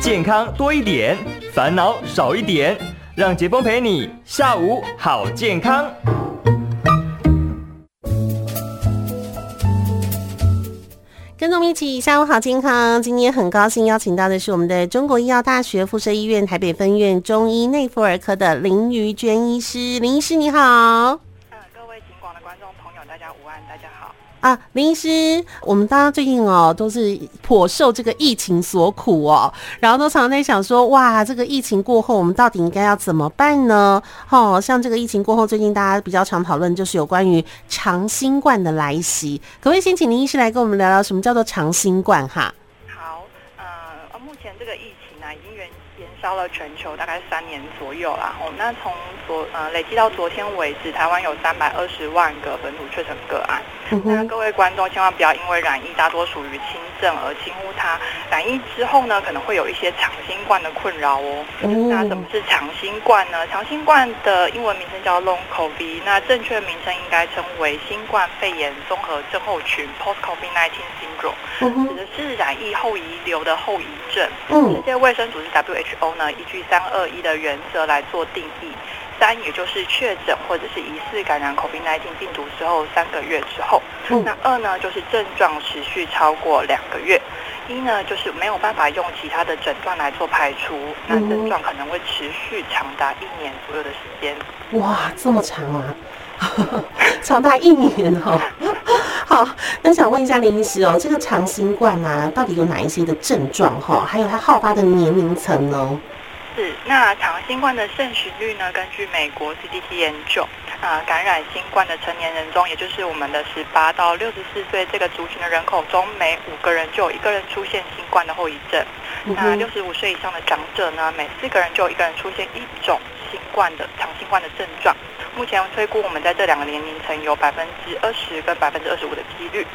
健康多一点，烦恼少一点，让洁枫陪你下午好健康。跟着我们一起下午好健康。今天很高兴邀请到的是我们的中国医药大学附设医院台北分院中医内妇儿科的林瑜娟医师。林医师你好。啊，林医师，我们大家最近哦都是颇受这个疫情所苦哦，然后都常常在想说，哇，这个疫情过后，我们到底应该要怎么办呢？哦，像这个疫情过后，最近大家比较常讨论就是有关于长新冠的来袭，可不可以先请林医师来跟我们聊聊什么叫做长新冠哈？好，呃，目前这个疫烧了全球大概三年左右啦。哦，那从昨呃累计到昨天为止，台湾有三百二十万个本土确诊个案。那各位观众千万不要因为染疫大多属于轻症而轻忽它。染疫之后呢，可能会有一些长新冠的困扰哦。那什么是长新冠呢？长新冠的英文名称叫 Long COVID，那正确名称应该称为新冠肺炎综合症候群 （Post COVID-19 Syndrome），指的是染疫后遗留的后遗症。世界卫生组织 WHO 呢，依据三二一的原则来做定义。三，也就是确诊或者是疑似感染 COVID-19 病毒之后三个月之后。嗯、那二呢，就是症状持续超过两个月。一呢，就是没有办法用其他的诊断来做排除。那症状可能会持续长达一年左右的时间。哇，这么长啊！长达一年哦。好，那想问一下林医师哦，这个长新冠啊，到底有哪一些的症状哈？还有它好发的年龄层呢？是，那长新冠的盛行率呢？根据美国 CDC 研究，啊、呃，感染新冠的成年人中，也就是我们的十八到六十四岁这个族群的人口中，每五个人就有一个人出现新冠的后遗症。嗯、那六十五岁以上的长者呢，每四个人就有一个人出现一种新冠的长新冠的症状。目前推估，我们在这两个年龄层有百分之二十跟百分之二十五的几率。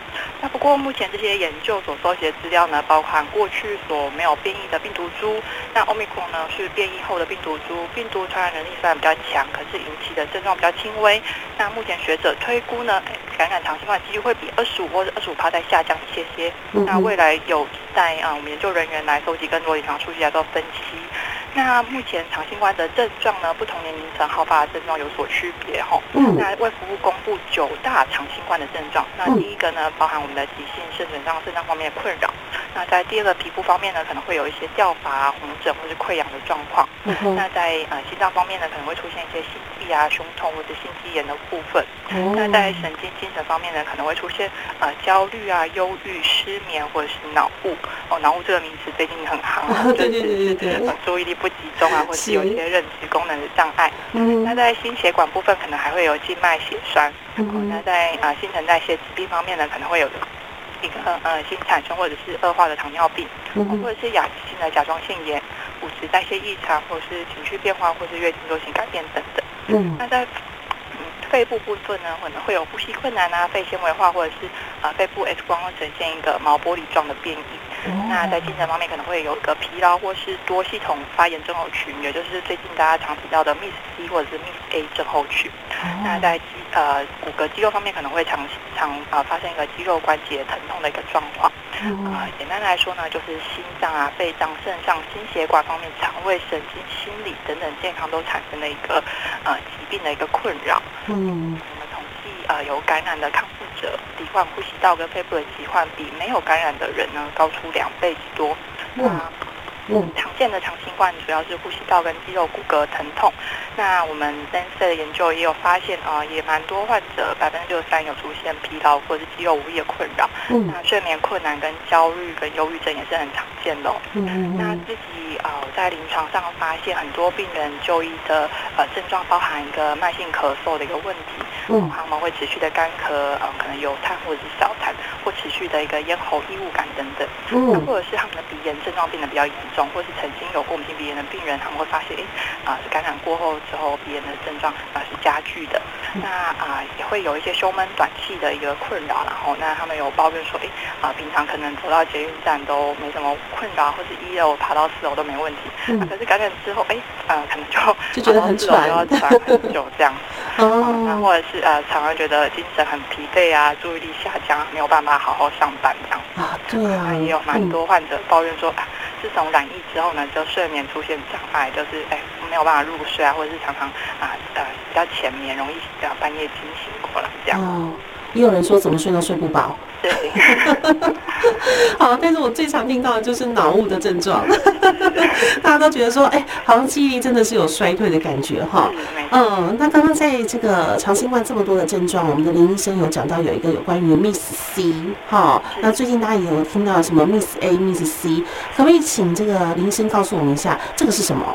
那不过目前这些研究所收集的资料呢，包含过去所没有变异的病毒株。那 Omicron 呢是变异后的病毒株，病毒传染能力虽然比较强，可是引起的症状比较轻微。那目前学者推估呢，感染长新冠几率会比二十五或者二十五趴再下降一些些。那未来有待啊我们研究人员来收集更多临床数据来做分析。那目前长新冠的症状呢，不同年龄层好发的症状有所区别哈。嗯。那卫福部公布九大长新冠的症状，那第一个呢，包含我们的急性肾损伤、肾脏方面的困扰。那在第二个皮肤方面呢，可能会有一些掉发啊、红疹或是溃疡的状况。嗯。那在呃心脏方面呢，可能会出现一些心悸啊、胸痛或者心肌炎的部分。嗯。那在神经精神方面呢，可能会出现呃焦虑啊、忧郁、失眠或者是脑雾。哦，脑雾这个名词最近很夯。对对对对对。注意力不。集中啊，或者是有一些认知功能的障碍。嗯，那在心血管部分，可能还会有静脉血栓。嗯，那在啊、呃、新陈代谢疾病方面呢，可能会有一个呃新产生或者是恶化的糖尿病，嗯、或者是亚急性的甲状腺炎、骨质代谢异常，或者是情绪变化，或是月经周期改变等等。嗯，那在嗯肺部部分呢，可能会有呼吸困难啊、肺纤维化，或者是啊、呃、肺部 X 光会呈现一个毛玻璃状的变异。那在精神方面可能会有一个疲劳或是多系统发炎症候群，也就是最近大家常提到的 MIS-C 或者是 MIS-A 症候群。那在肌呃骨骼肌肉方面可能会常常啊、呃、发生一个肌肉关节疼痛的一个状况。啊、呃，简单来说呢，就是心脏啊、肺脏、肾脏、心血管方面、肠胃、神经、心理等等健康都产生了一个呃疾病的一个困扰。嗯。呃，有感染的康复者罹患呼吸道跟肺部的疾患，比没有感染的人呢高出两倍之多。那嗯，常见的长新冠主要是呼吸道跟肌肉骨骼疼痛。那我们 Lancet 的研究也有发现啊、呃，也蛮多患者百分之六十三有出现疲劳或者是肌肉无力的困扰。嗯，那睡眠困难跟焦虑跟忧郁症也是很常见的、哦。嗯，嗯，那自己呃在临床上发现很多病人就医的呃症状包含一个慢性咳嗽的一个问题。嗯，他们会持续的干咳，嗯、呃，可能有痰或者是少痰，或持续的一个咽喉异物感等等。嗯，那或者是他们的鼻炎症状变得比较严重，或是曾经有过敏性鼻炎的病人，他们会发现，哎，啊、呃，是感染过后之后鼻炎的症状啊、呃、是加剧的。嗯、那啊、呃、也会有一些胸闷短气的一个困扰，然后那他们有抱怨说，哎，啊、呃，平常可能走到捷运站都没什么困扰，或是一楼爬到四楼都没问题。嗯、啊，可是感染之后，哎，呃，可能就就觉得很喘，要喘很久这样。哦，那或者是。呃，常常觉得精神很疲惫啊，注意力下降，没有办法好好上班这样。啊，对啊，也有蛮多患者抱怨说，啊、自从染疫之后呢，就睡眠出现障碍，就是哎没有办法入睡啊，或者是常常啊呃比较浅眠，容易啊半夜惊醒过来这样。哦，也有人说怎么睡都睡不饱。对。好，但是我最常听到的就是脑雾的症状，大家都觉得说，哎、欸，好像记忆力真的是有衰退的感觉哈。嗯，那刚刚在这个长新冠这么多的症状，我们的林医生有讲到有一个有关于 Miss C 哈，那最近大家也有听到什么 Miss A、Miss C，可不可以请这个林医生告诉我们一下，这个是什么？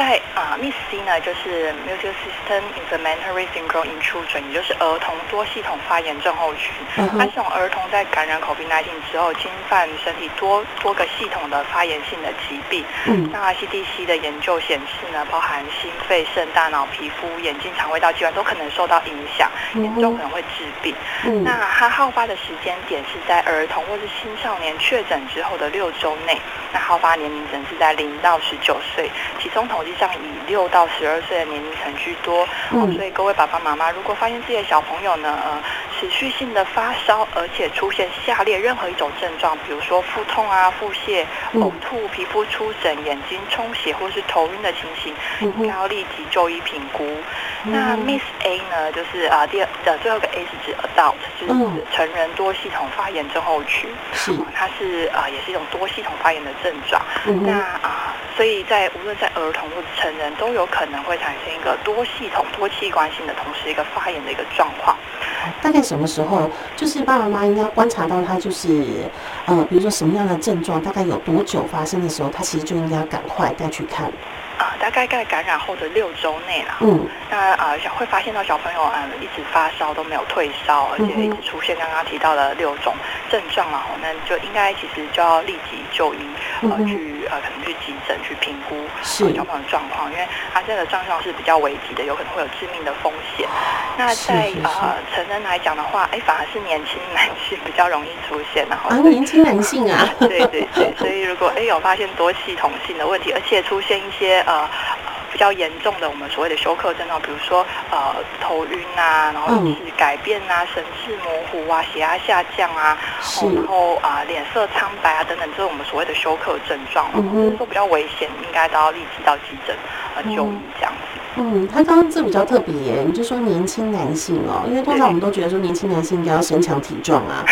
在啊、uh,，Miss C 呢，就是 Multisystem Inflammatory Syndrome in Children，也就是儿童多系统发炎症候群。Uh -huh. 它是种儿童在感染 COVID-19 之后，侵犯身体多多个系统的发炎性的疾病。嗯、那 CDC 的研究显示呢，包含心肺、肾、大脑、皮肤、眼睛、肠胃道器官都可能受到影响，严、uh. 重可能会致病。Uh -huh. 那它好发的时间点是在儿童或是青少年确诊之后的六周内。那好发年龄层是在零到十九岁，其中统计上以六到十二岁的年龄层居多。嗯，所以各位爸爸妈妈，如果发现自己的小朋友呢，呃，持续性的发烧，而且出现下列任何一种症状，比如说腹痛啊、腹泻、呕吐、皮肤出疹、眼睛充血或是头晕的情形，应该要立即就医评估。那 Miss A 呢，就是啊，第二的最后一个 A 是指 Adult，就是成人多系统发炎症候群。是，它是啊，也是一种多系统发炎的症状。嗯、那啊，所以在无论在儿童或者成人都有可能会产生一个多系统、多器官性的同时一个发炎的一个状况。大概什么时候？就是爸爸妈妈应该观察到他就是呃，比如说什么样的症状，大概有多久发生的时候，他其实就应该赶快带去看。啊，大概在感染后的六周内啦。嗯。那啊，小会发现到小朋友啊一直发烧都没有退烧，而且一直出现刚刚提到的六种症状啊，那就应该其实就要立即就医，呃，去呃可能去急诊去评估小朋友的状况，因为他这个症状是比较危急的，有可能会有致命的风险。那在呃成人来讲的话，哎，反而是年轻男性比较容易出现，然后啊，年轻男性啊，对对对，所以如果哎有发现多系统性的问题，而且出现一些。呃，比较严重的我们所谓的休克症状，比如说呃头晕啊，然后意识改变啊，神志模糊啊，血压下降啊，然后啊、呃、脸色苍白啊等等，这是我们所谓的休克症状，就是说比较危险，应该都要立即到急诊呃就医这样子。嗯，他刚刚这比较特别耶，你就说年轻男性哦，因为通常我们都觉得说年轻男性应该要身强体壮啊，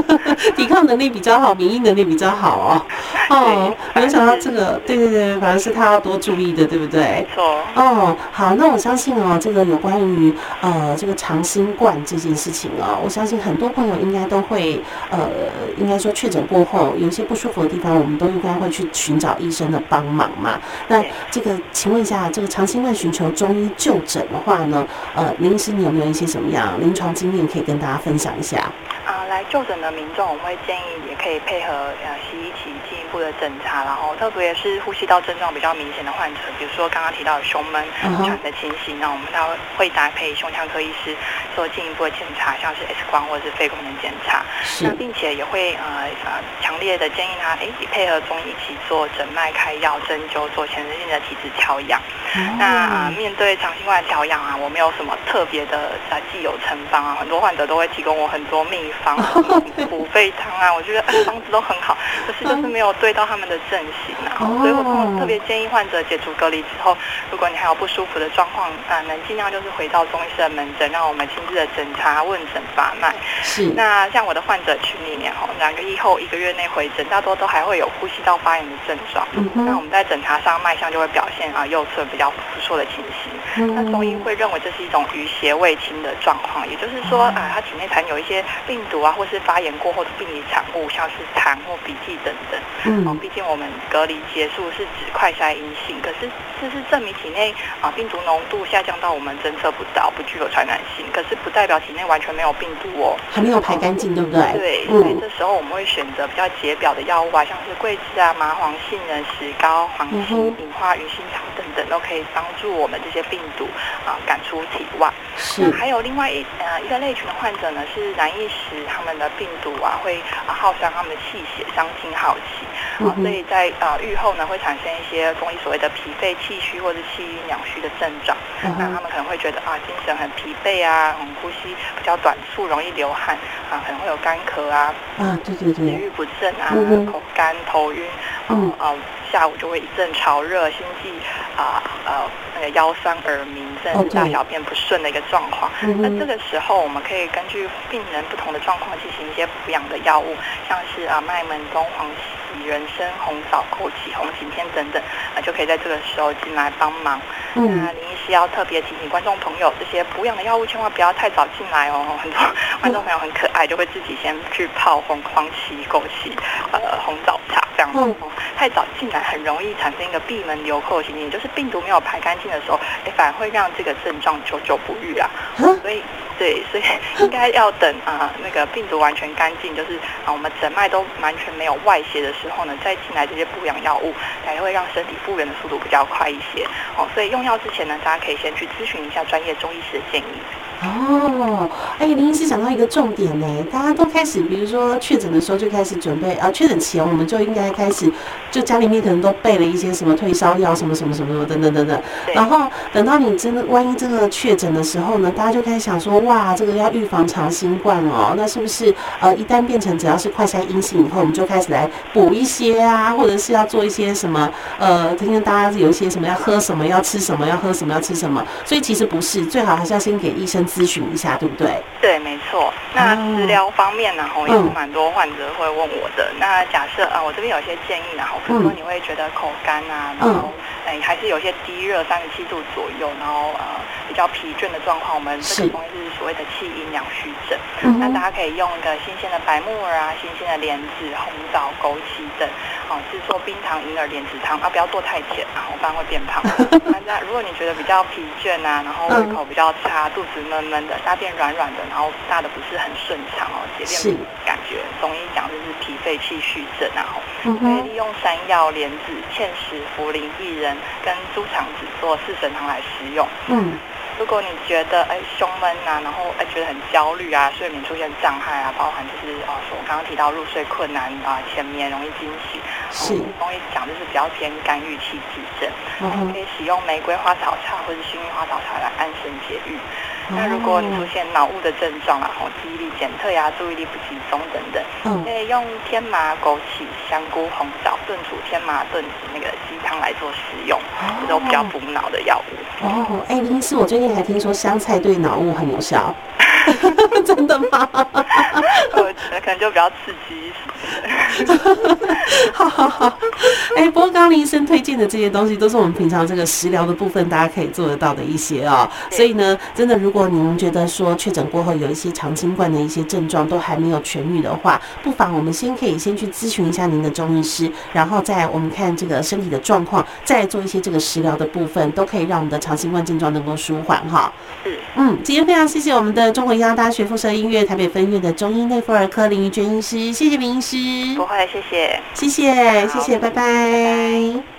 抵抗能力比较好，免疫能力比较好哦。哦，没有想到这个，对对对，反正是他要多注意的，对不对？没错。哦，好，那我相信哦，这个有关于呃这个长新冠这件事情哦，我相信很多朋友应该都会呃，应该说确诊过后有一些不舒服的地方，我们都应该会去寻找医生的帮忙嘛。那这个，请问一下，这个长新冠寻求中医就诊的话呢，呃，林医师，你有没有一些什么样临床经验可以跟大家分享一下？啊，来就诊的民众，我们会建议也可以配合呃西医起进一步的诊查，然后特别是呼吸道症状比较明显的患者，比如说刚刚提到的胸闷喘的情形，那、uh. 我们他会搭配胸腔科医师做进一步的检查，像是 X 光或者是肺功能检查。是。那并且也会呃呃强烈的建议他，哎，配合中医一起做诊脉开药、针灸，做全身性的体质调养。Uh. 那面对长新冠调养啊，我没有什么特别的啊既有成方啊，很多患者都会提供我很多秘方，补肺汤啊，我觉得方子都很好，可是就是没有对到他们的症型啊，所以我特别建议患者解除隔离之后，如果你还有不舒服的状况啊，能尽量就是回到中医师的门诊，让我们亲自的诊查、问诊、把脉。是。那像我的患者群里面吼，两个月后一个月内回诊，大多都还会有呼吸道发炎的症状。嗯。那我们在诊查上脉象就会表现啊右侧比较不错的情形。嗯。那中医会认为这是一种余邪未清的状况，也就是说啊，他体内残有一些病毒啊，或是发炎过后的病理产物，像是痰或鼻涕等等。嗯，毕竟我们隔离结束是指快筛阴性，可是这是证明体内啊病毒浓度下降到我们侦测不到，不具有传染性，可是不代表体内完全没有病毒哦，还没有排干净，对不对？对，所以这时候我们会选择比较解表的药物啊，像是桂枝啊、麻黄、杏仁、石膏、黄芩、银花、鱼腥草等等，都可以帮助我们这些病毒啊赶出体外。是，那还有另外一呃一个类群的患者呢，是染疫时他们的病毒啊会啊耗伤他们的气血，伤筋耗气。啊，所以在啊愈后呢会产生一些中医所谓的脾肺气虚或者气郁两虚的症状。那他们可能会觉得啊精神很疲惫啊，嗯，呼吸比较短促，容易流汗啊，可能会有干咳啊，啊对对对，食欲不振啊，口干头晕，嗯啊。下午就会一阵潮热，心悸啊呃，呃那个腰酸耳鸣，甚至大小便不顺的一个状况。那这个时候，我们可以根据病人不同的状况进行一些补养的药物，像是啊麦门冬、黄芪、人参、红枣、枸杞、红景天等等啊，就可以在这个时候进来帮忙。嗯、那林医师要特别提醒观众朋友，这些补养的药物千万不要太早进来哦。很多观众朋友很可爱，就会自己先去泡红黄芪、枸杞、呃红枣茶这样子。嗯太早进来很容易产生一个闭门留寇的情形，就是病毒没有排干净的时候，哎，反而会让这个症状久久不愈啊。所以，对，所以应该要等啊，那个病毒完全干净，就是啊，我们诊脉都完全没有外邪的时候呢，再进来这些补养药物，才会让身体复原的速度比较快一些。哦，所以用药之前呢，大家可以先去咨询一下专业中医师的建议。哦，哎，林医师讲到一个重点呢，大家都开始，比如说确诊的时候就开始准备啊，确诊前我们就应该开始，就家里面可能都备了一些什么退烧药，什么什么什么什么等等等等。然后等到你真的万一真的确诊的时候呢，大家就开始想说，哇，这个要预防长新冠哦，那是不是呃一旦变成只要是快筛阴性以后，我们就开始来补一些啊，或者是要做一些什么呃，听听大家有一些什么要喝什么，要吃什么，要喝什么，要吃什么。所以其实不是，最好还是要先给医生。咨询一下，对不对？对，没错。那食疗方面呢，吼、嗯，也是蛮多患者会问我的。嗯、那假设啊、呃，我这边有些建议，然后比如说你会觉得口干啊，然后哎、嗯，还是有些低热，三十七度左右，然后呃比较疲倦的状况，我们这个东西是所谓的气阴两虚症。嗯、那大家可以用一个新鲜的白木耳啊，新鲜的莲子、红枣、枸杞等，好、哦，制作冰糖银耳莲子汤啊，不要做太甜，然后不然会变胖。那如果你觉得比较疲倦啊，然后胃口比较差，肚子闷闷的，大便软软的，然后大的不是很顺畅哦，解便感觉，中医讲就是脾肺气虚症，然后可以利用山药、莲子、芡实、茯苓、薏仁跟猪肠子做四神汤来食用。嗯。如果你觉得哎胸闷啊，然后哎觉得很焦虑啊，睡眠出现障碍啊，包含就是哦，我刚刚提到入睡困难啊，浅眠容易惊醒，是，中医讲就是比较偏肝郁气滞症，可以使用玫瑰花草茶或者薰衣花草茶来安神解郁。那如果你出现脑雾的症状啊，吼记忆力减退啊，注意力不集中等等，嗯，可以用天麻、枸杞、香菇、红枣炖煮天麻炖那个鸡汤来做食用，这种比较补脑的药物。哦，哎，林医师，我最近还听说香菜对脑雾很有效。真的吗？可能就比较刺激一些。好好好，哎，不过刚刚林医生推荐的这些东西，都是我们平常这个食疗的部分，大家可以做得到的一些哦。所以呢，真的，如果您觉得说确诊过后有一些长新冠的一些症状都还没有痊愈的话，不妨我们先可以先去咨询一下您的中医师，然后再我们看这个身体的状况，再做一些这个食疗的部分，都可以让我们的长新冠症状能够舒缓哈。嗯，今天非常谢谢我们的中国医药大学附设医院台北分院的中医内妇儿科林于娟医师，谢谢林医师。不会，谢谢，谢谢，谢谢，拜拜。拜拜。